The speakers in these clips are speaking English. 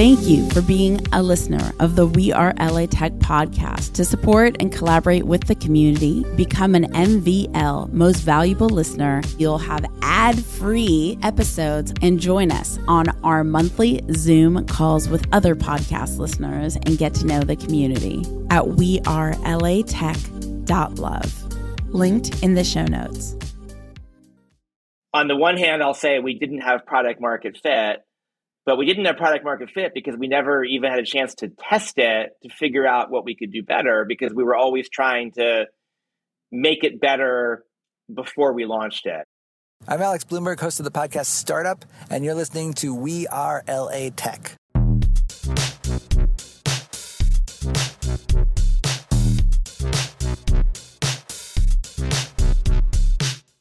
Thank you for being a listener of the We Are LA Tech podcast. To support and collaborate with the community, become an MVL Most Valuable Listener. You'll have ad free episodes and join us on our monthly Zoom calls with other podcast listeners and get to know the community at wearelatech.love. Linked in the show notes. On the one hand, I'll say we didn't have product market fit but we didn't have product market fit because we never even had a chance to test it to figure out what we could do better because we were always trying to make it better before we launched it. I'm Alex Blumberg, host of the podcast Startup, and you're listening to We Are LA Tech.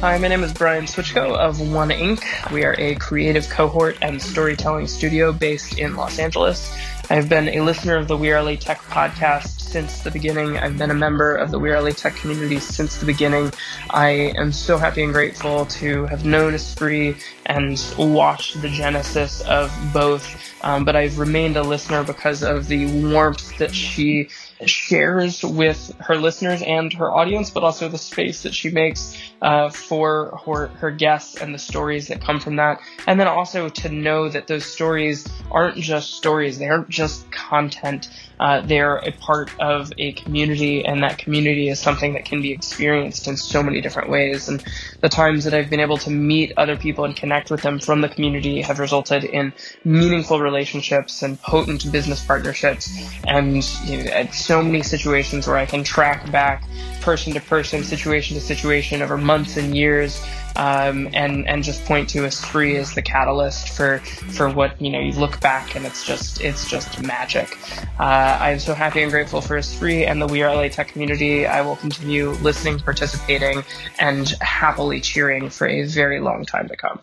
Hi, my name is Brian Swichkow of One Inc. We are a creative cohort and storytelling studio based in Los Angeles. I've been a listener of the We Are LA Tech podcast since the beginning. I've been a member of the We Are LA Tech community since the beginning. I am so happy and grateful to have known Espree and watched the genesis of both. Um, but I've remained a listener because of the warmth that she shares with her listeners and her audience, but also the space that she makes uh, for her, her guests and the stories that come from that. And then also to know that those stories aren't just stories, they aren't just content. Uh, they're a part of a community, and that community is something that can be experienced in so many different ways. And the times that I've been able to meet other people and connect with them from the community have resulted in meaningful relationships and potent business partnerships. And you know, so many situations where I can track back person to person, situation to situation over months and years, um, and and just point to Espree as the catalyst for for what you know. You look back and it's just it's just magic. Uh, I'm so happy and grateful for Espree and the We Are LA Tech community. I will continue listening, participating, and happily cheering for a very long time to come.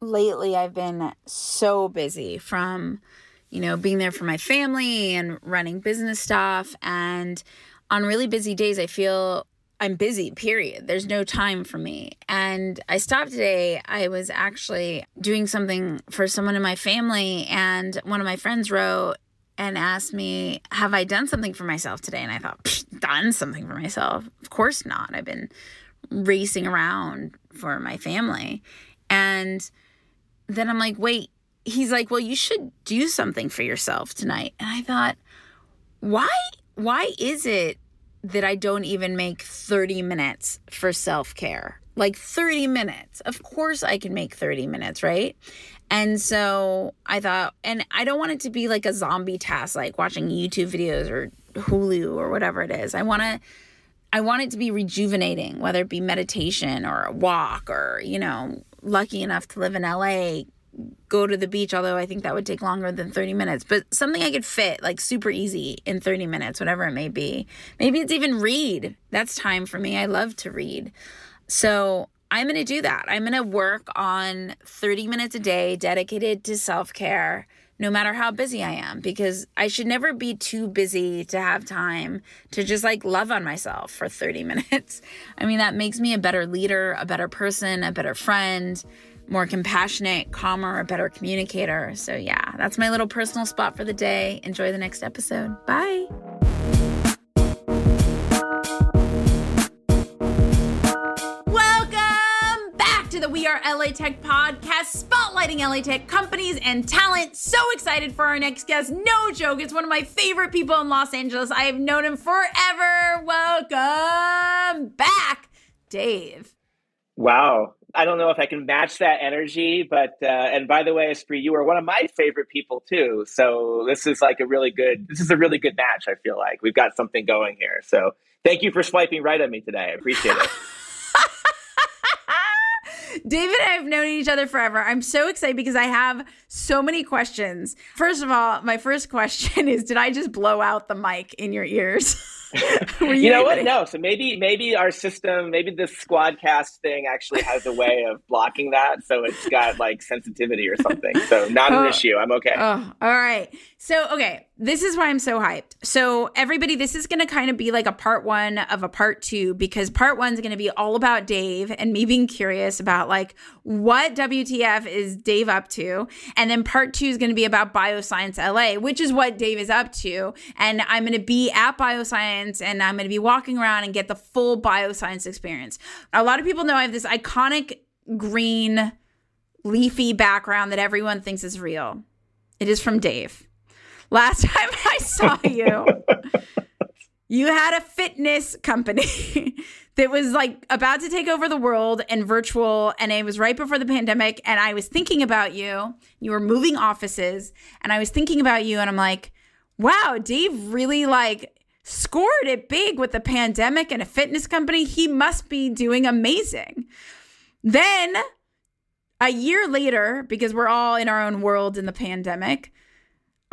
Lately, I've been so busy from you know being there for my family and running business stuff and on really busy days, I feel I'm busy, period. There's no time for me. And I stopped today. I was actually doing something for someone in my family, and one of my friends wrote and asked me, Have I done something for myself today? And I thought, Done something for myself? Of course not. I've been racing around for my family. And then I'm like, Wait, he's like, Well, you should do something for yourself tonight. And I thought, Why? Why is it that I don't even make 30 minutes for self care. Like 30 minutes. Of course, I can make 30 minutes, right? And so I thought, and I don't want it to be like a zombie task, like watching YouTube videos or Hulu or whatever it is. I want to. I want it to be rejuvenating, whether it be meditation or a walk or, you know, lucky enough to live in LA, go to the beach, although I think that would take longer than 30 minutes, but something I could fit like super easy in 30 minutes, whatever it may be. Maybe it's even read. That's time for me. I love to read. So I'm going to do that. I'm going to work on 30 minutes a day dedicated to self care, no matter how busy I am, because I should never be too busy to have time to just like love on myself for 30 minutes. I mean, that makes me a better leader, a better person, a better friend more compassionate, calmer, a better communicator. So, yeah, that's my little personal spot for the day. Enjoy the next episode. Bye. Welcome back to the We Are LA Tech podcast, spotlighting LA Tech companies and talent. So excited for our next guest. No joke, it's one of my favorite people in Los Angeles. I have known him forever. Welcome back, Dave. Wow. I don't know if I can match that energy, but uh, and by the way, Espree, you are one of my favorite people too. So this is like a really good. This is a really good match. I feel like we've got something going here. So thank you for swiping right on me today. I appreciate it. David and I have known each other forever. I'm so excited because I have so many questions. First of all, my first question is Did I just blow out the mic in your ears? you, you know what? No. So maybe maybe our system, maybe the Squadcast thing actually has a way of blocking that. So it's got like sensitivity or something. So not an oh, issue. I'm okay. Oh, all right. So okay, this is why I'm so hyped. So everybody, this is gonna kind of be like a part one of a part two because part one is gonna be all about Dave and me being curious about like what WTF is Dave up to, and then part two is gonna be about Bioscience LA, which is what Dave is up to, and I'm gonna be at Bioscience and I'm gonna be walking around and get the full Bioscience experience. A lot of people know I have this iconic green leafy background that everyone thinks is real. It is from Dave. Last time I saw you, you had a fitness company that was like about to take over the world and virtual. And it was right before the pandemic. And I was thinking about you. You were moving offices. And I was thinking about you. And I'm like, wow, Dave really like scored it big with the pandemic and a fitness company. He must be doing amazing. Then a year later, because we're all in our own world in the pandemic,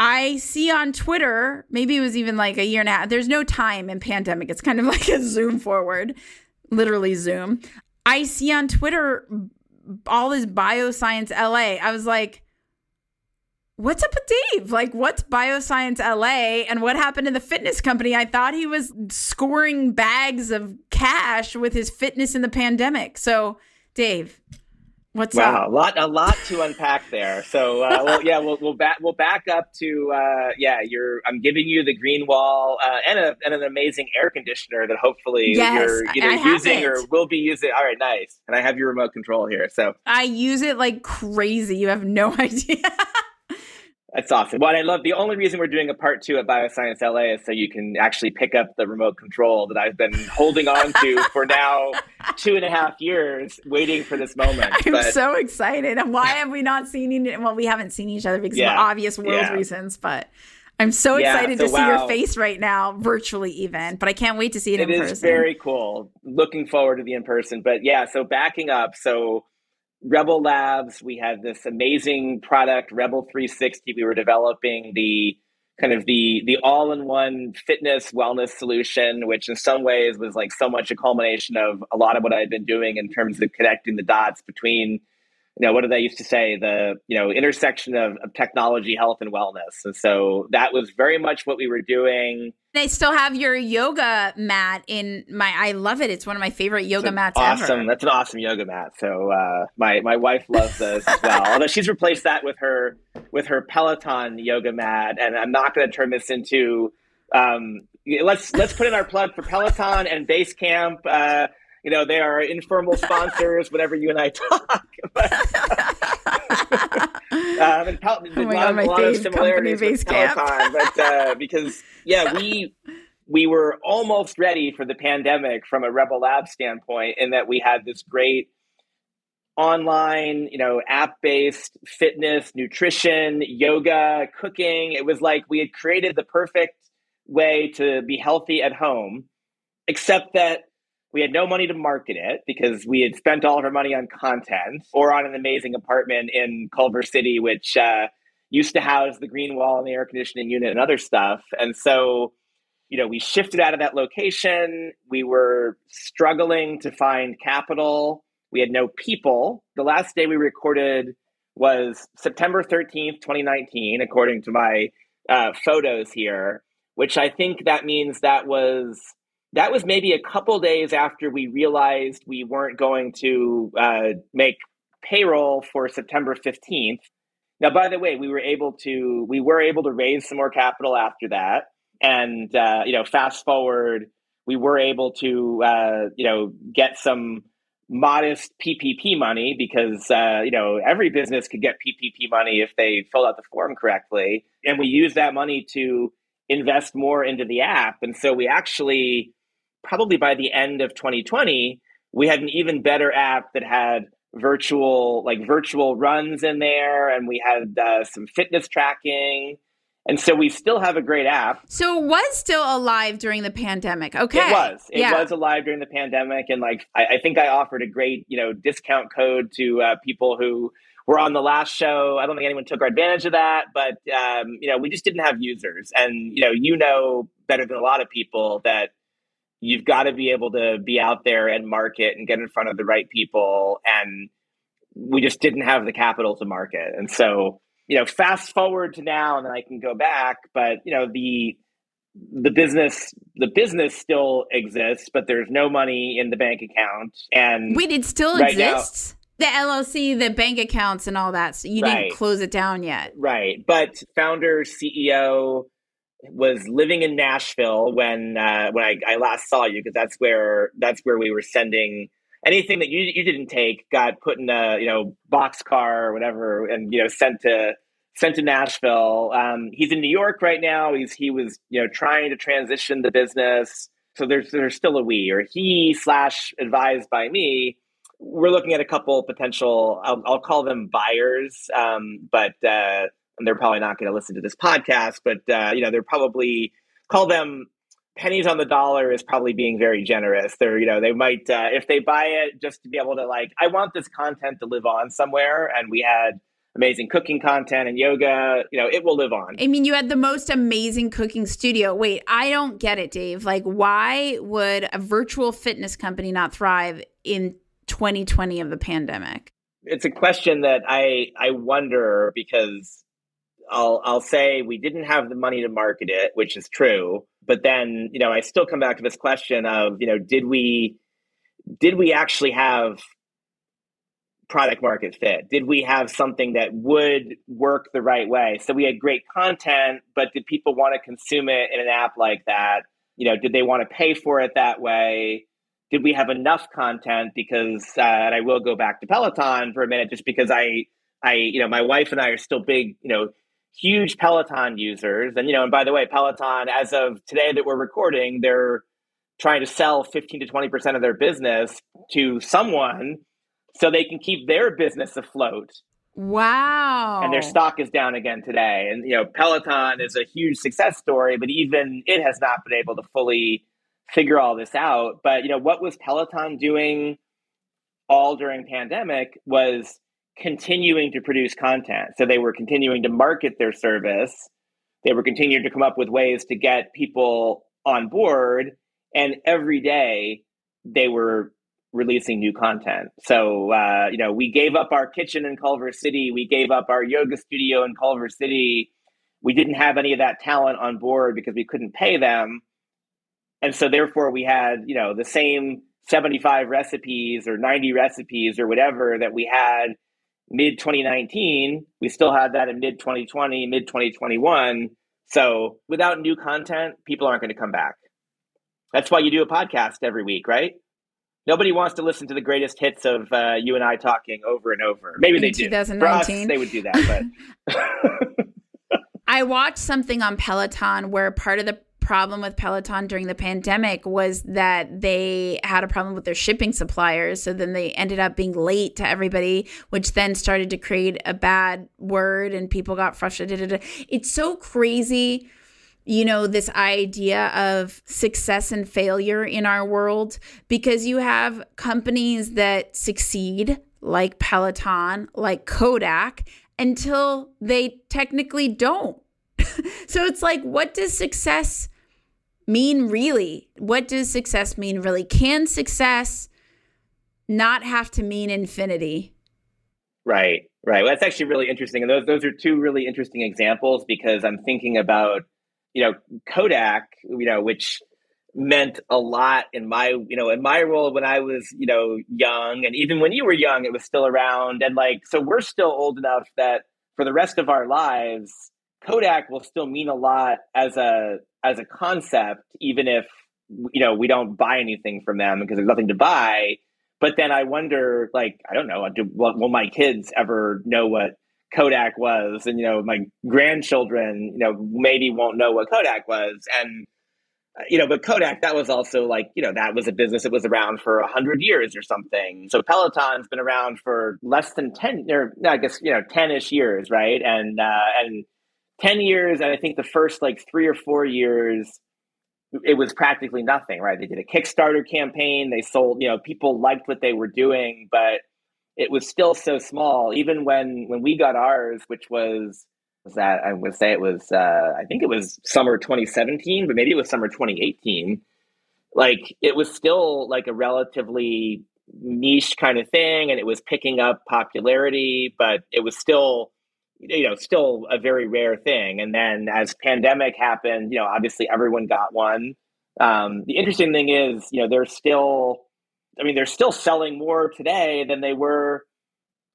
I see on Twitter, maybe it was even like a year and a half. There's no time in pandemic. It's kind of like a zoom forward, literally zoom. I see on Twitter all this bioscience LA. I was like, what's up with Dave? Like, what's bioscience LA and what happened to the fitness company? I thought he was scoring bags of cash with his fitness in the pandemic. So, Dave, What's wow, up? a lot, a lot to unpack there. So, uh, well, yeah, we'll we'll back we'll back up to uh, yeah. You're I'm giving you the green wall uh, and a and an amazing air conditioner that hopefully yes, you're either using or will be using. All right, nice. And I have your remote control here. So I use it like crazy. You have no idea. That's awesome. What I love, the only reason we're doing a part two at Bioscience LA is so you can actually pick up the remote control that I've been holding on to for now two and a half years, waiting for this moment. I'm but, so excited. And why have we not seen each Well, we haven't seen each other because yeah, of obvious world yeah. reasons, but I'm so excited yeah, so, to see your face right now, virtually even. But I can't wait to see it, it in person. It is very cool. Looking forward to the in person. But yeah, so backing up, so Rebel Labs, we had this amazing product, Rebel 360. We were developing the kind of the the all-in-one fitness wellness solution, which in some ways was like so much a culmination of a lot of what I had been doing in terms of connecting the dots between you know, what did they used to say? The, you know, intersection of, of technology, health, and wellness. And so that was very much what we were doing. I still have your yoga mat in my, I love it. It's one of my favorite yoga mats awesome. Ever. That's an awesome yoga mat. So uh, my, my wife loves those as well. Although she's replaced that with her, with her Peloton yoga mat. And I'm not going to turn this into, um, let's, let's put in our plug for Peloton and Basecamp. Uh, you know, they are informal sponsors whenever you and I talk. but, um, and Pel- oh my God, a lot of similarities with Peloton, but uh, because yeah, we we were almost ready for the pandemic from a Rebel Lab standpoint, in that we had this great online, you know, app-based fitness, nutrition, yoga, cooking. It was like we had created the perfect way to be healthy at home, except that we had no money to market it because we had spent all of our money on content or on an amazing apartment in Culver City, which uh, used to house the green wall and the air conditioning unit and other stuff. And so, you know, we shifted out of that location. We were struggling to find capital. We had no people. The last day we recorded was September 13th, 2019, according to my uh, photos here, which I think that means that was that was maybe a couple days after we realized we weren't going to uh, make payroll for September 15th. Now, by the way, we were able to we were able to raise some more capital after that, and uh, you know, fast forward, we were able to uh, you know get some modest PPP money because uh, you know every business could get PPP money if they filled out the form correctly, and we used that money to invest more into the app, and so we actually probably by the end of 2020, we had an even better app that had virtual like virtual runs in there and we had uh, some fitness tracking. And so we still have a great app. So it was still alive during the pandemic. Okay. It was. It yeah. was alive during the pandemic and like I, I, think i offered a great you know discount code to uh, people who were on the last show. I don't think anyone took advantage of that but um, you know we just didn't have users. And you know you know better than a lot of people that you've got to be able to be out there and market and get in front of the right people. And we just didn't have the capital to market. And so, you know, fast forward to now and then I can go back, but you know, the the business the business still exists, but there's no money in the bank account. And wait, it still right exists? Now, the LLC, the bank accounts, and all that. So you right, didn't close it down yet, right? But founder, CEO was living in Nashville when uh, when I, I last saw you because that's where that's where we were sending anything that you you didn't take got put in a you know box car or whatever and you know sent to sent to Nashville. Um, he's in New York right now. He's he was you know trying to transition the business. So there's there's still a we or he slash advised by me. We're looking at a couple potential. I'll, I'll call them buyers, um, but uh, they're probably not going to listen to this podcast. But uh, you know they're probably call them pennies on the dollar is probably being very generous. They're, you know, they might, uh, if they buy it just to be able to like, I want this content to live on somewhere. And we had amazing cooking content and yoga, you know, it will live on. I mean, you had the most amazing cooking studio. Wait, I don't get it, Dave. Like, why would a virtual fitness company not thrive in 2020 of the pandemic? It's a question that I I wonder because I'll I'll say we didn't have the money to market it, which is true. But then, you know, I still come back to this question of, you know, did we did we actually have product market fit? Did we have something that would work the right way? So we had great content, but did people want to consume it in an app like that? You know, did they want to pay for it that way? Did we have enough content? Because, uh, and I will go back to Peloton for a minute, just because I, I, you know, my wife and I are still big, you know, huge Peloton users. And, you know, and by the way, Peloton, as of today that we're recording, they're trying to sell 15 to 20% of their business to someone so they can keep their business afloat. Wow. And their stock is down again today. And, you know, Peloton is a huge success story, but even it has not been able to fully figure all this out. But, you know, what was Peloton doing all during pandemic was continuing to produce content. So they were continuing to market their service. They were continuing to come up with ways to get people on board. And every day they were releasing new content. So, uh, you know, we gave up our kitchen in Culver City. We gave up our yoga studio in Culver City. We didn't have any of that talent on board because we couldn't pay them. And so, therefore, we had, you know, the same 75 recipes or 90 recipes or whatever that we had mid 2019. We still had that in mid 2020, mid 2021. So without new content, people aren't going to come back. That's why you do a podcast every week, right? Nobody wants to listen to the greatest hits of uh, you and I talking over and over. Maybe in they do. 2019, they would do that, but. I watched something on Peloton where part of the problem with Peloton during the pandemic was that they had a problem with their shipping suppliers. So then they ended up being late to everybody, which then started to create a bad word and people got frustrated. It's so crazy you know, this idea of success and failure in our world because you have companies that succeed, like Peloton, like Kodak, until they technically don't. so it's like, what does success mean really? What does success mean really? Can success not have to mean infinity? Right, right. Well, that's actually really interesting. And those those are two really interesting examples because I'm thinking about, you know, Kodak, you know, which meant a lot in my, you know, in my role when I was, you know, young and even when you were young, it was still around. And like, so we're still old enough that for the rest of our lives, Kodak will still mean a lot as a as a concept, even if you know we don't buy anything from them because there's nothing to buy. But then I wonder, like, I don't know, do, will, will my kids ever know what Kodak was? And you know, my grandchildren, you know, maybe won't know what Kodak was. And uh, you know, but Kodak, that was also like, you know, that was a business that was around for a hundred years or something. So Peloton's been around for less than 10 or I guess, you know, 10 ish years. Right. And, uh, and 10 years and i think the first like three or four years it was practically nothing right? They did a kickstarter campaign they sold you know people liked what they were doing but it was still so small. Even when when we got ours which was was that? I would say it was uh, i think it was summer 2017 but maybe it was summer 2018 like it was still like a relatively niche kind of thing and it was picking up popularity, but it was still you know still a very rare thing. And then as pandemic happened you know obviously everyone got one. Um, the interesting thing is you know they're still i mean they're still selling more today than they were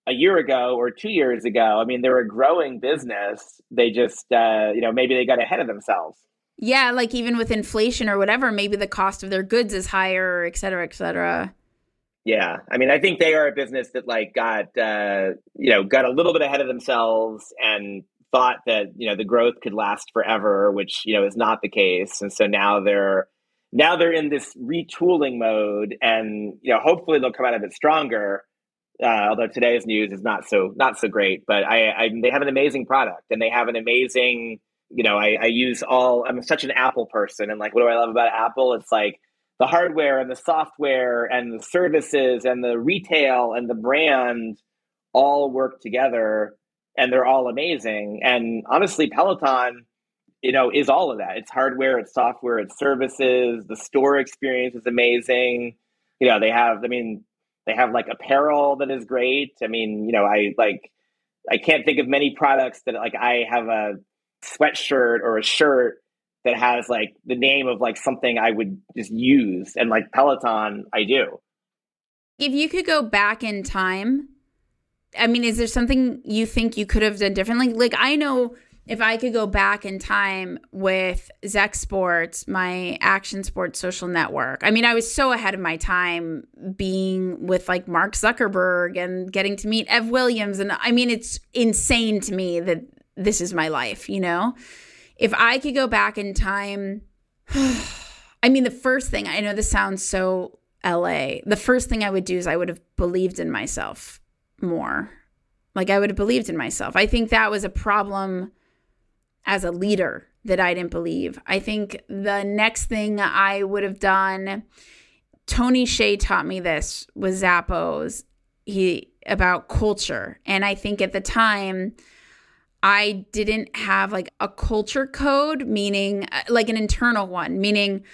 a year ago or two years ago. I mean they're a growing business. They just uh, you know maybe they got ahead of themselves. Yeah like even with inflation or whatever maybe the cost of their goods is higher et cetera et cetera yeah, I mean, I think they are a business that like got uh, you know got a little bit ahead of themselves and thought that you know the growth could last forever, which you know is not the case, and so now they're now they're in this retooling mode, and you know hopefully they'll come out of it stronger. Uh, although today's news is not so not so great, but I, I they have an amazing product and they have an amazing you know I, I use all I'm such an Apple person and like what do I love about Apple? It's like the hardware and the software and the services and the retail and the brand all work together and they're all amazing. And honestly, Peloton, you know, is all of that. It's hardware, it's software, it's services. The store experience is amazing. You know, they have, I mean, they have like apparel that is great. I mean, you know, I like, I can't think of many products that like I have a sweatshirt or a shirt that has like the name of like something I would just use. And like Peloton, I do. If you could go back in time, I mean, is there something you think you could have done differently? Like, I know if I could go back in time with Zech Sports, my action sports social network, I mean, I was so ahead of my time being with like Mark Zuckerberg and getting to meet Ev Williams. And I mean, it's insane to me that this is my life, you know? If I could go back in time, I mean, the first thing I know this sounds so LA. The first thing I would do is I would have believed in myself more. Like I would have believed in myself. I think that was a problem as a leader that I didn't believe. I think the next thing I would have done, Tony Hsieh taught me this with Zappos. He about culture. And I think at the time, I didn't have like a culture code, meaning uh, like an internal one, meaning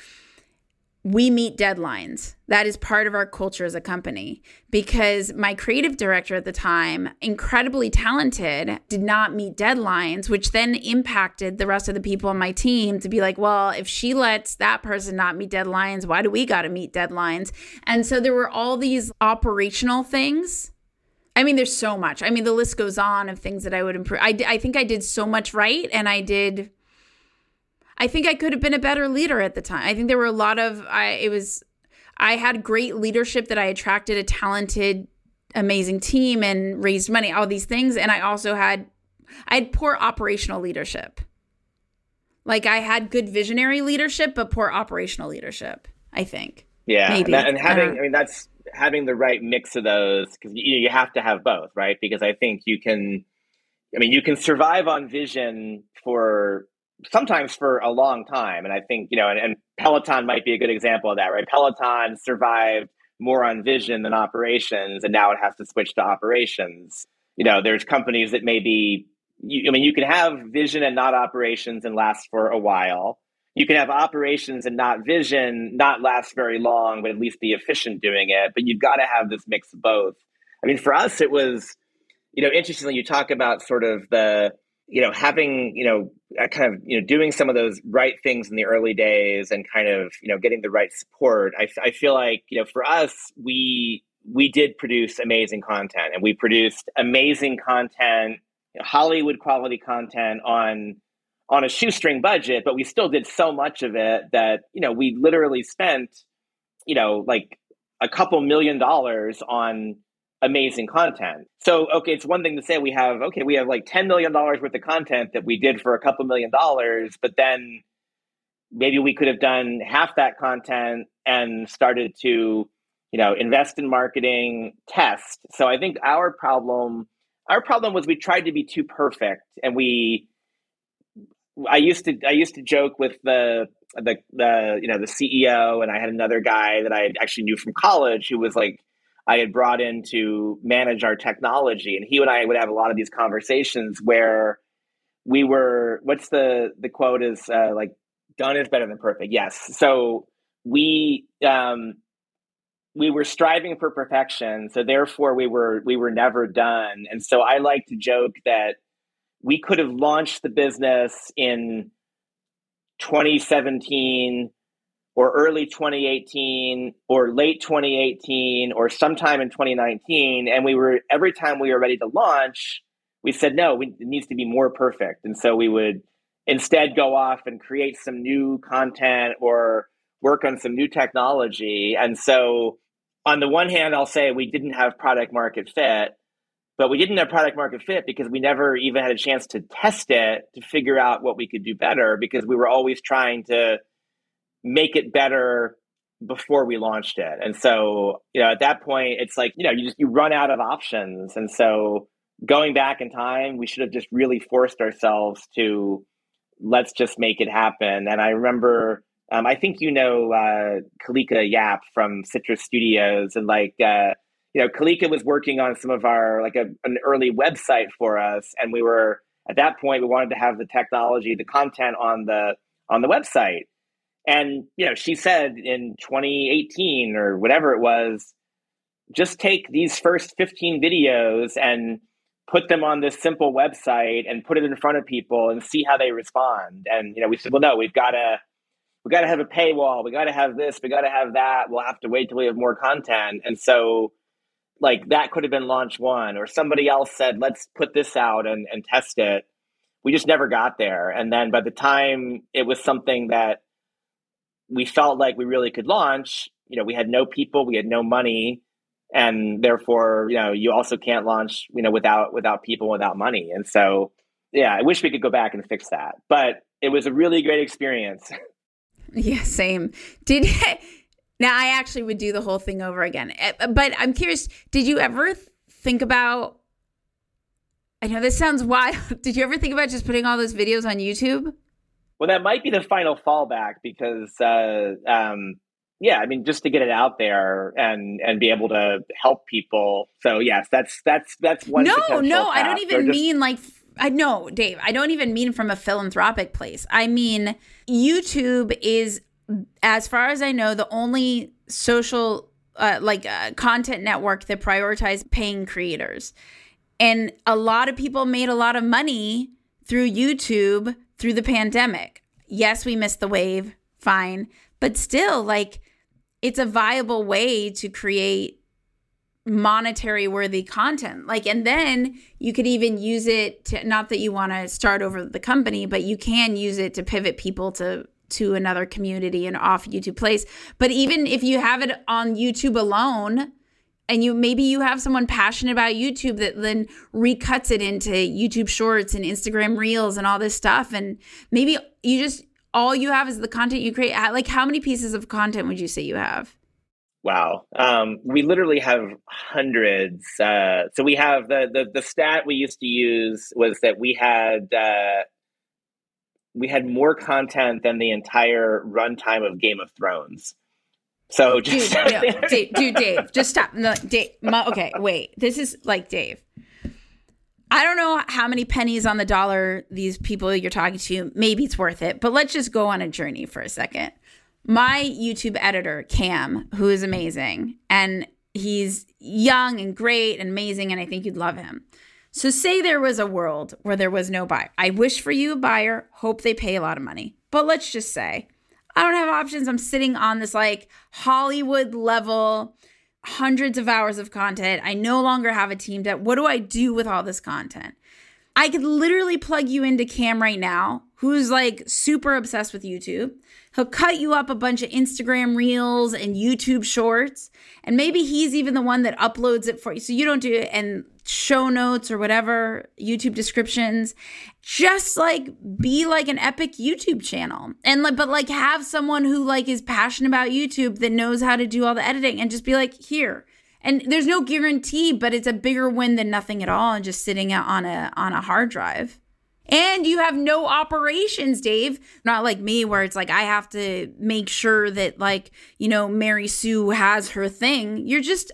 we meet deadlines. That is part of our culture as a company because my creative director at the time, incredibly talented, did not meet deadlines, which then impacted the rest of the people on my team to be like, well, if she lets that person not meet deadlines, why do we got to meet deadlines? And so there were all these operational things I mean, there's so much. I mean, the list goes on of things that I would improve. I, I think I did so much right, and I did. I think I could have been a better leader at the time. I think there were a lot of. I it was. I had great leadership that I attracted a talented, amazing team and raised money. All these things, and I also had. I had poor operational leadership. Like I had good visionary leadership, but poor operational leadership. I think. Yeah, Maybe. and having. Uh-huh. I mean, that's having the right mix of those because you, you have to have both, right? Because I think you can, I mean, you can survive on vision for sometimes for a long time, and I think you know, and, and Peloton might be a good example of that, right? Peloton survived more on vision than operations, and now it has to switch to operations. You know, there's companies that maybe, you, I mean, you can have vision and not operations and last for a while you can have operations and not vision not last very long, but at least be efficient doing it. But you've got to have this mix of both. I mean, for us, it was, you know, interestingly, you talk about sort of the, you know, having, you know, kind of, you know, doing some of those right things in the early days and kind of, you know, getting the right support. I, I feel like, you know, for us, we, we did produce amazing content and we produced amazing content, you know, Hollywood quality content on, on a shoestring budget, but we still did so much of it that, you know, we literally spent, you know, like a couple million dollars on amazing content. So, okay, it's one thing to say we have, okay, we have like $10 million worth of content that we did for a couple million dollars, but then maybe we could have done half that content and started to, you know, invest in marketing, test. So I think our problem, our problem was we tried to be too perfect and we, I used to I used to joke with the the the you know the CEO and I had another guy that I actually knew from college who was like I had brought in to manage our technology. And he and I would have a lot of these conversations where we were what's the the quote is uh, like done is better than perfect. Yes. So we um, we were striving for perfection, so therefore we were we were never done. And so I like to joke that we could have launched the business in 2017 or early 2018 or late 2018 or sometime in 2019 and we were every time we were ready to launch we said no we, it needs to be more perfect. And so we would instead go off and create some new content or work on some new technology. And so on the one hand i'll say we didn't have product market fit but we didn't have product market fit because we never even had a chance to test it to figure out what we could do better because we were always trying to make it better before we launched it. And so, you know, at that point it's like, you know, you just you run out of options. And so going back in time, we should have just really forced ourselves to let's just make it happen. And I remember um, I think you know uh, Kalika Yap from Citrus Studios, and like uh, you know, Kalika was working on some of our like a, an early website for us, and we were at that point we wanted to have the technology, the content on the on the website, and you know, she said in 2018 or whatever it was, just take these first 15 videos and put them on this simple website and put it in front of people and see how they respond. And you know, we said, well, no, we've got to we got to have a paywall. We got to have this. We got to have that. We'll have to wait till we have more content. And so, like that could have been launch one, or somebody else said, let's put this out and, and test it. We just never got there. And then by the time it was something that we felt like we really could launch, you know, we had no people, we had no money, and therefore, you know, you also can't launch, you know, without without people, without money. And so, yeah, I wish we could go back and fix that, but it was a really great experience. Yeah, same. Did now I actually would do the whole thing over again. Eh, but I'm curious, did you ever think about I know this sounds wild. Did you ever think about just putting all those videos on YouTube? Well, that might be the final fallback because, uh, um, yeah, I mean, just to get it out there and and be able to help people. So yes, that's that's that's one. No, no. I don't even just... mean like I know, Dave. I don't even mean from a philanthropic place. I mean YouTube is, as far as I know, the only social uh, like uh, content network that prioritize paying creators, and a lot of people made a lot of money through YouTube through the pandemic. Yes, we missed the wave, fine, but still, like, it's a viable way to create monetary worthy content. Like, and then you could even use it to, not that you want to start over the company, but you can use it to pivot people to to another community and off YouTube place. But even if you have it on YouTube alone, and you maybe you have someone passionate about YouTube that then recuts it into YouTube shorts and Instagram reels and all this stuff. And maybe you just all you have is the content you create. Like how many pieces of content would you say you have? Wow. Um, we literally have hundreds. Uh, so we have the, the the stat we used to use was that we had uh, we had more content than the entire runtime of game of thrones so just dude, no, Dave, dude, Dave, just stop. No, Dave. My, okay, wait. This is like Dave. I don't know how many pennies on the dollar these people you're talking to. Maybe it's worth it, but let's just go on a journey for a second. My YouTube editor, Cam, who is amazing, and he's young and great and amazing, and I think you'd love him. So, say there was a world where there was no buyer. I wish for you a buyer, hope they pay a lot of money. But let's just say I don't have options. I'm sitting on this like Hollywood level, hundreds of hours of content. I no longer have a team that what do I do with all this content? I could literally plug you into Cam right now, who's like super obsessed with YouTube. He'll cut you up a bunch of Instagram reels and YouTube shorts. And maybe he's even the one that uploads it for you. So you don't do it and show notes or whatever, YouTube descriptions. Just like be like an epic YouTube channel. And like, but like have someone who like is passionate about YouTube that knows how to do all the editing and just be like, here. And there's no guarantee, but it's a bigger win than nothing at all and just sitting out on a on a hard drive. And you have no operations, Dave. Not like me, where it's like I have to make sure that, like, you know, Mary Sue has her thing. You're just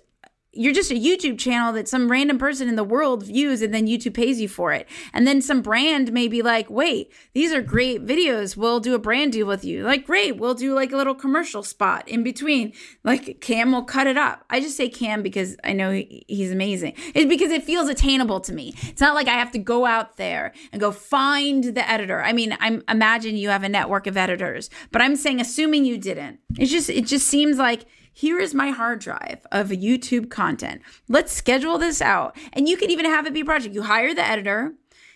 you're just a YouTube channel that some random person in the world views and then YouTube pays you for it. And then some brand may be like, wait, these are great videos. We'll do a brand deal with you. Like, great. We'll do like a little commercial spot in between. Like, Cam will cut it up. I just say Cam because I know he's amazing. It's because it feels attainable to me. It's not like I have to go out there and go find the editor. I mean, I'm imagine you have a network of editors, but I'm saying, assuming you didn't, it's just, it just seems like, here is my hard drive of YouTube content. Let's schedule this out. And you could even have it be a project. You hire the editor,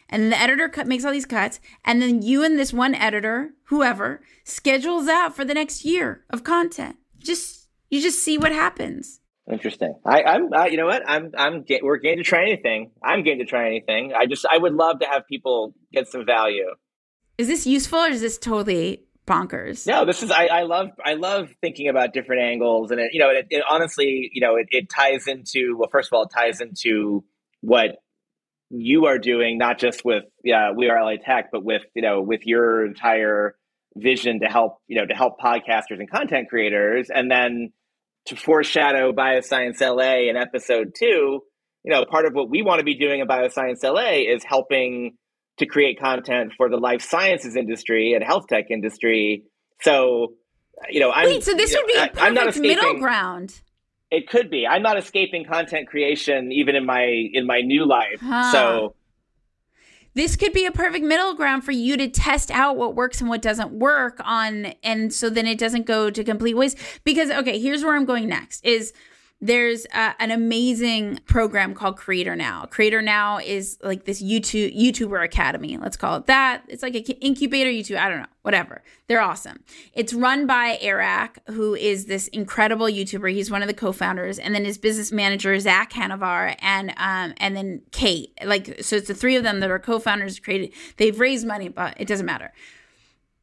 and the editor cut, makes all these cuts, and then you and this one editor, whoever, schedules out for the next year of content. Just you just see what happens. Interesting. I, I'm, uh, you know what? I'm, I'm, we're game to try anything. I'm game to try anything. I just, I would love to have people get some value. Is this useful or is this totally bonkers. No, this is I, I love I love thinking about different angles, and it you know it, it honestly you know it, it ties into well first of all it ties into what you are doing not just with yeah we are LA Tech, but with you know with your entire vision to help you know to help podcasters and content creators, and then to foreshadow Bioscience LA in episode two. You know, part of what we want to be doing in Bioscience LA is helping to create content for the life sciences industry and health tech industry. So, you know, I'm, wait. So this would know, be a perfect I'm not middle ground. It could be. I'm not escaping content creation even in my in my new life. Huh. So this could be a perfect middle ground for you to test out what works and what doesn't work on and so then it doesn't go to complete waste because okay here's where i'm going next is there's an amazing program called Creator Now. Creator Now is like this YouTube YouTuber academy. Let's call it that. It's like an incubator YouTube. I don't know, whatever. They're awesome. It's run by Eric, who is this incredible YouTuber. He's one of the co-founders, and then his business manager Zach Hanavar, and um, and then Kate. Like so, it's the three of them that are co-founders. Created. They've raised money, but it doesn't matter.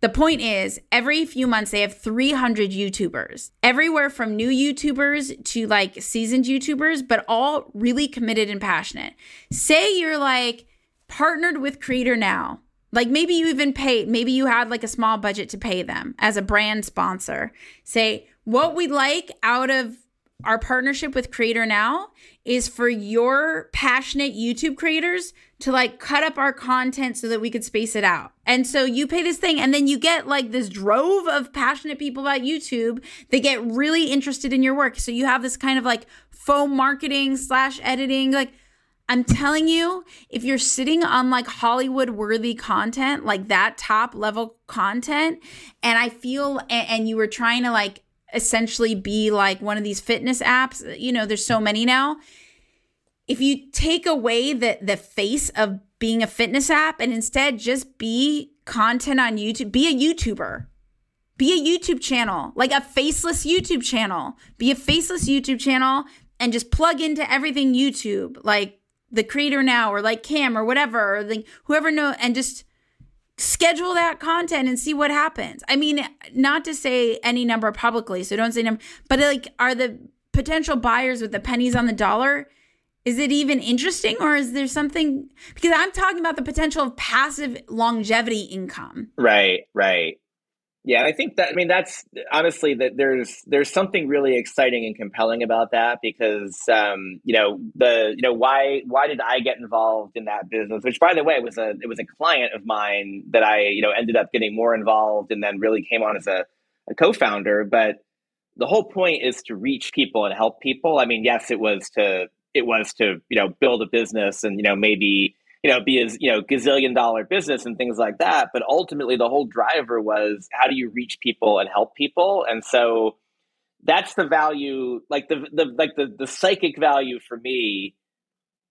The point is, every few months they have 300 YouTubers, everywhere from new YouTubers to like seasoned YouTubers, but all really committed and passionate. Say you're like partnered with Creator Now. Like maybe you even pay, maybe you had like a small budget to pay them as a brand sponsor. Say, what we like out of our partnership with Creator Now is for your passionate YouTube creators to like cut up our content so that we could space it out. And so you pay this thing and then you get like this drove of passionate people about YouTube that get really interested in your work. So you have this kind of like faux marketing slash editing. Like I'm telling you, if you're sitting on like Hollywood worthy content, like that top level content, and I feel, and, and you were trying to like essentially be like one of these fitness apps. You know, there's so many now. If you take away the the face of being a fitness app and instead just be content on YouTube, be a YouTuber. Be a YouTube channel, like a faceless YouTube channel. Be a faceless YouTube channel and just plug into everything YouTube, like the creator now or like Cam or whatever, or like whoever know and just schedule that content and see what happens. I mean, not to say any number publicly, so don't say number, but like, are the potential buyers with the pennies on the dollar? Is it even interesting or is there something? Because I'm talking about the potential of passive longevity income. Right, right. Yeah, I think that I mean that's honestly that there's there's something really exciting and compelling about that because um, you know the you know why why did I get involved in that business? Which by the way was a it was a client of mine that I you know ended up getting more involved and then really came on as a, a co-founder. But the whole point is to reach people and help people. I mean, yes, it was to it was to you know build a business and you know maybe you know, be a you know gazillion dollar business and things like that. But ultimately, the whole driver was how do you reach people and help people, and so that's the value. Like the the like the the psychic value for me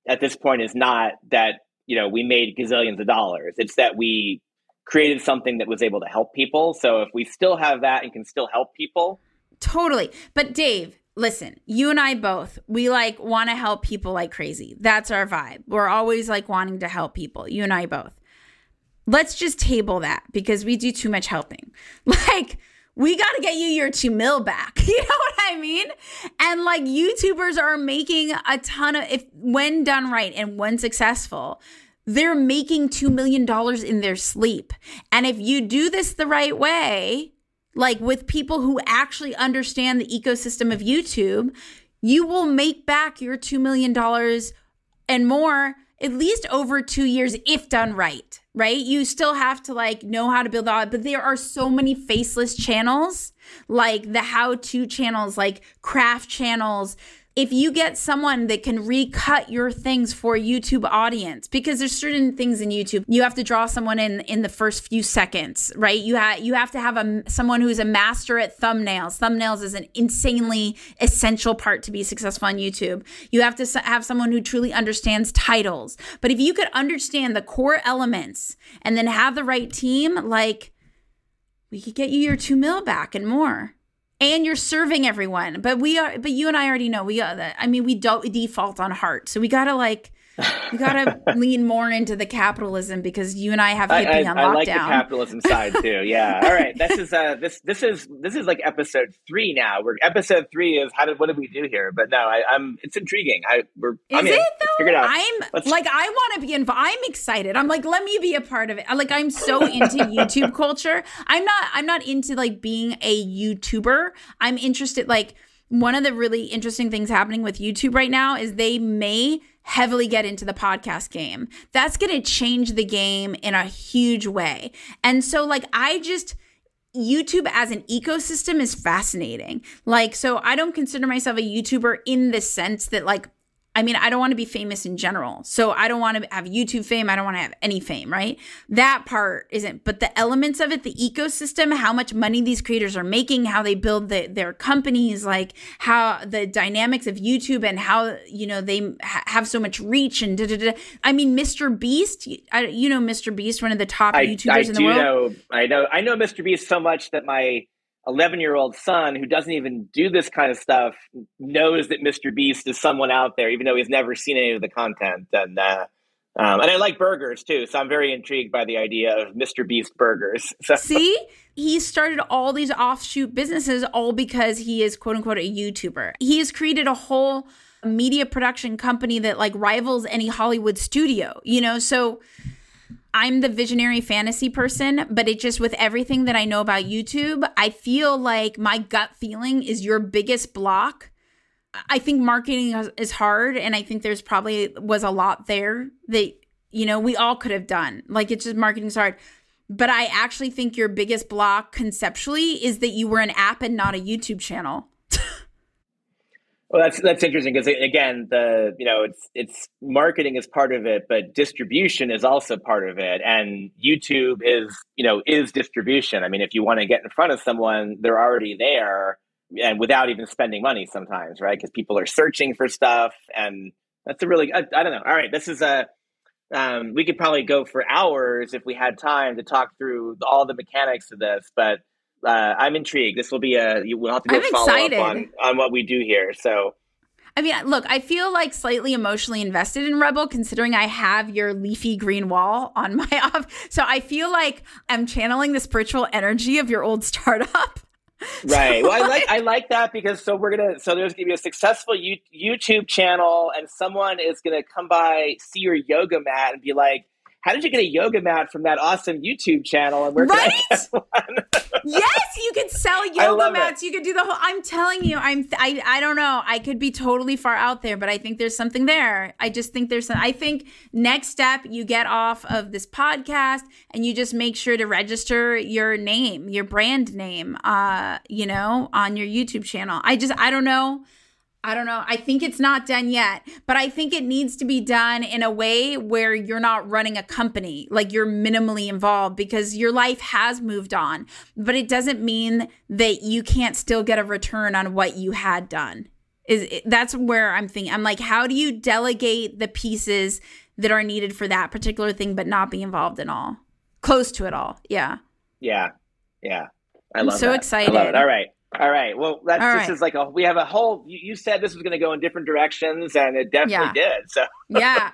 at this point is not that you know we made gazillions of dollars. It's that we created something that was able to help people. So if we still have that and can still help people, totally. But Dave, listen, you and I both, we like want to help people like crazy. That's our vibe. We're always like wanting to help people. You and I both. Let's just table that because we do too much helping. Like, we got to get you your two mil back. You know what I mean? And like YouTubers are making a ton of, if when done right and when successful, they're making $2 million in their sleep. And if you do this the right way, like with people who actually understand the ecosystem of YouTube, you will make back your $2 million and more at least over two years if done right right? You still have to like know how to build out but there are so many faceless channels like the how to channels like craft channels if you get someone that can recut your things for YouTube audience, because there's certain things in YouTube you have to draw someone in in the first few seconds, right? You have you have to have a someone who's a master at thumbnails. Thumbnails is an insanely essential part to be successful on YouTube. You have to have someone who truly understands titles. But if you could understand the core elements and then have the right team, like we could get you your two mil back and more and you're serving everyone. But we are, but you and I already know we. Uh, that I mean, we don't default on heart, so we gotta like you got to lean more into the capitalism because you and I have hippie I, I, on lockdown. I like the capitalism side too. Yeah. All right. This is uh this this is this is like episode three now. We're episode three is how did what did we do here? But no, I, am it's intriguing. I we're is I'm it in. though? It I'm Let's... like I want to be involved. I'm excited. I'm like let me be a part of it. Like I'm so into YouTube culture. I'm not I'm not into like being a YouTuber. I'm interested like one of the really interesting things happening with YouTube right now is they may heavily get into the podcast game. That's going to change the game in a huge way. And so, like, I just, YouTube as an ecosystem is fascinating. Like, so I don't consider myself a YouTuber in the sense that, like, I mean, I don't want to be famous in general. So I don't want to have YouTube fame. I don't want to have any fame, right? That part isn't, but the elements of it, the ecosystem, how much money these creators are making, how they build the, their companies, like how the dynamics of YouTube and how, you know, they ha- have so much reach and da, da, da. I mean, Mr. Beast, I, you know, Mr. Beast, one of the top I, YouTubers I in the world. Know, I know, I know Mr. Beast so much that my 11 year old son who doesn't even do this kind of stuff knows that Mr. Beast is someone out there, even though he's never seen any of the content. And, uh, um, and I like burgers too. So I'm very intrigued by the idea of Mr. Beast burgers. So. See, he started all these offshoot businesses all because he is quote unquote a YouTuber. He has created a whole media production company that like rivals any Hollywood studio, you know? So, I'm the visionary fantasy person, but it just with everything that I know about YouTube, I feel like my gut feeling is your biggest block. I think marketing is hard and I think there's probably was a lot there that you know, we all could have done. Like it's just marketing's hard. But I actually think your biggest block conceptually is that you were an app and not a YouTube channel. Well, that's that's interesting because again, the you know it's it's marketing is part of it, but distribution is also part of it, and YouTube is you know is distribution. I mean, if you want to get in front of someone, they're already there, and without even spending money sometimes, right? Because people are searching for stuff, and that's a really I, I don't know. All right, this is a um, we could probably go for hours if we had time to talk through all the mechanics of this, but uh, I'm intrigued. This will be a we'll have to go I'm follow excited. up on on what we do here. So. I mean, look, I feel like slightly emotionally invested in Rebel considering I have your leafy green wall on my off. So I feel like I'm channeling the spiritual energy of your old startup. Right. So well, I like I like that because so we're gonna so there's gonna be a successful YouTube channel and someone is gonna come by, see your yoga mat, and be like, how did you get a yoga mat from that awesome YouTube channel? And where right? yes, you could sell yoga mats. It. You could do the whole. I'm telling you, I'm. I. I don't know. I could be totally far out there, but I think there's something there. I just think there's. Some, I think next step, you get off of this podcast and you just make sure to register your name, your brand name. Uh, you know, on your YouTube channel. I just. I don't know. I don't know. I think it's not done yet, but I think it needs to be done in a way where you're not running a company, like you're minimally involved because your life has moved on, but it doesn't mean that you can't still get a return on what you had done. Is that's where I'm thinking. I'm like, how do you delegate the pieces that are needed for that particular thing but not be involved in all? Close to it all. Yeah. Yeah. Yeah. I love I'm so that. excited. I love it. All right. All right. Well, that's All this right. is like a we have a whole. You, you said this was going to go in different directions, and it definitely Yeah. did. So yeah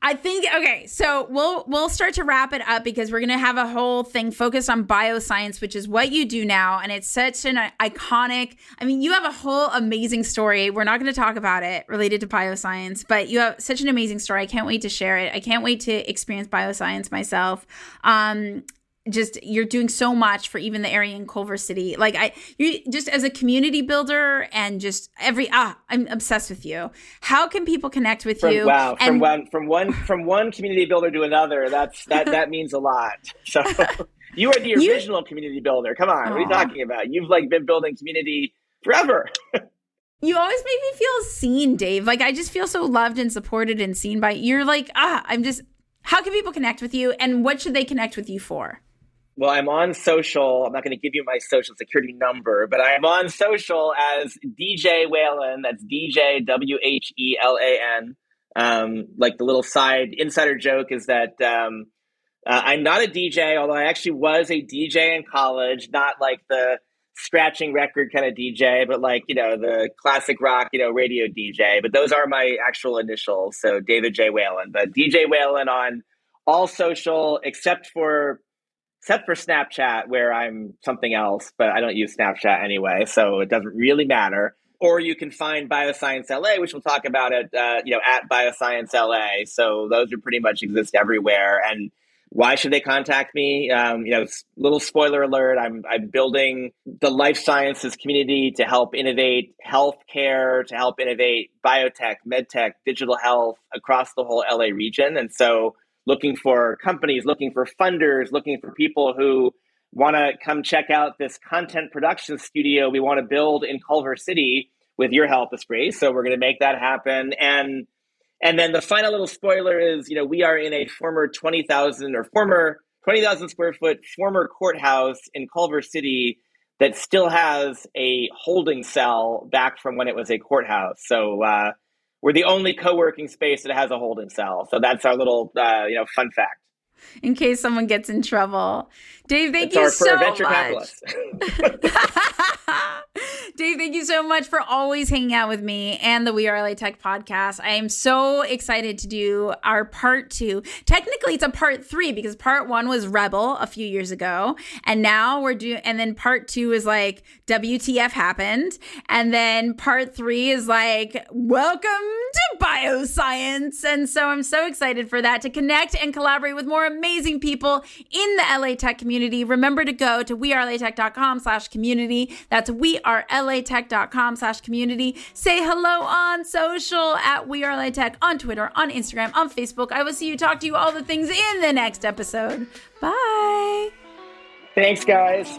i think okay so we'll we'll start to wrap it up because we're gonna have a whole thing focused on bioscience which is what you do now and it's such an iconic i mean you have a whole amazing story we're not going to talk about it related to bioscience but you have such an amazing story i can't wait to share it i can't wait to experience bioscience myself um just you're doing so much for even the area in Culver City. Like I you just as a community builder and just every ah I'm obsessed with you. How can people connect with from, you? Wow, and, from one from one from one community builder to another. That's that that means a lot. So you are the original you, community builder. Come on, what are you talking about? You've like been building community forever. you always make me feel seen, Dave. Like I just feel so loved and supported and seen by you're like, ah, I'm just how can people connect with you and what should they connect with you for? Well, I'm on social. I'm not going to give you my social security number, but I'm on social as DJ Whelan. That's DJ W H E L A N. Um, like the little side insider joke is that um, uh, I'm not a DJ, although I actually was a DJ in college, not like the scratching record kind of DJ, but like, you know, the classic rock, you know, radio DJ. But those are my actual initials. So David J. Whelan, but DJ Whelan on all social except for except for Snapchat, where I'm something else, but I don't use Snapchat anyway, so it doesn't really matter. Or you can find Bioscience LA, which we'll talk about at uh, you know at Bioscience LA. So those are pretty much exist everywhere. And why should they contact me? Um, you know, little spoiler alert: I'm I'm building the life sciences community to help innovate healthcare, to help innovate biotech, medtech, digital health across the whole LA region, and so looking for companies, looking for funders, looking for people who want to come check out this content production studio we want to build in Culver City with your help, Espree. So we're going to make that happen. And and then the final little spoiler is, you know, we are in a former 20,000 or former 20,000 square foot former courthouse in Culver City that still has a holding cell back from when it was a courthouse. So uh, we're the only co-working space that has a holding cell. So that's our little, uh, you know, fun fact. In case someone gets in trouble, Dave, thank it's you so much. Dave, thank you so much for always hanging out with me and the We Are LA Tech podcast. I am so excited to do our part two. Technically, it's a part three because part one was Rebel a few years ago. And now we're doing, and then part two is like WTF happened. And then part three is like, welcome to bioscience. And so I'm so excited for that to connect and collaborate with more amazing people in the LA Tech community. Remember to go to wearelatech.com slash community. That's we are latech.com slash community. Say hello on social at We Are LA Tech on Twitter, on Instagram, on Facebook. I will see you, talk to you, all the things in the next episode. Bye. Thanks, guys.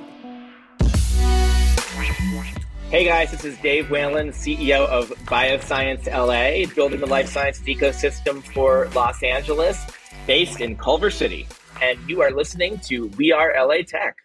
Hey guys, this is Dave Whelan, CEO of Bioscience LA, building the life science ecosystem for Los Angeles, based in Culver City. And you are listening to We Are LA Tech.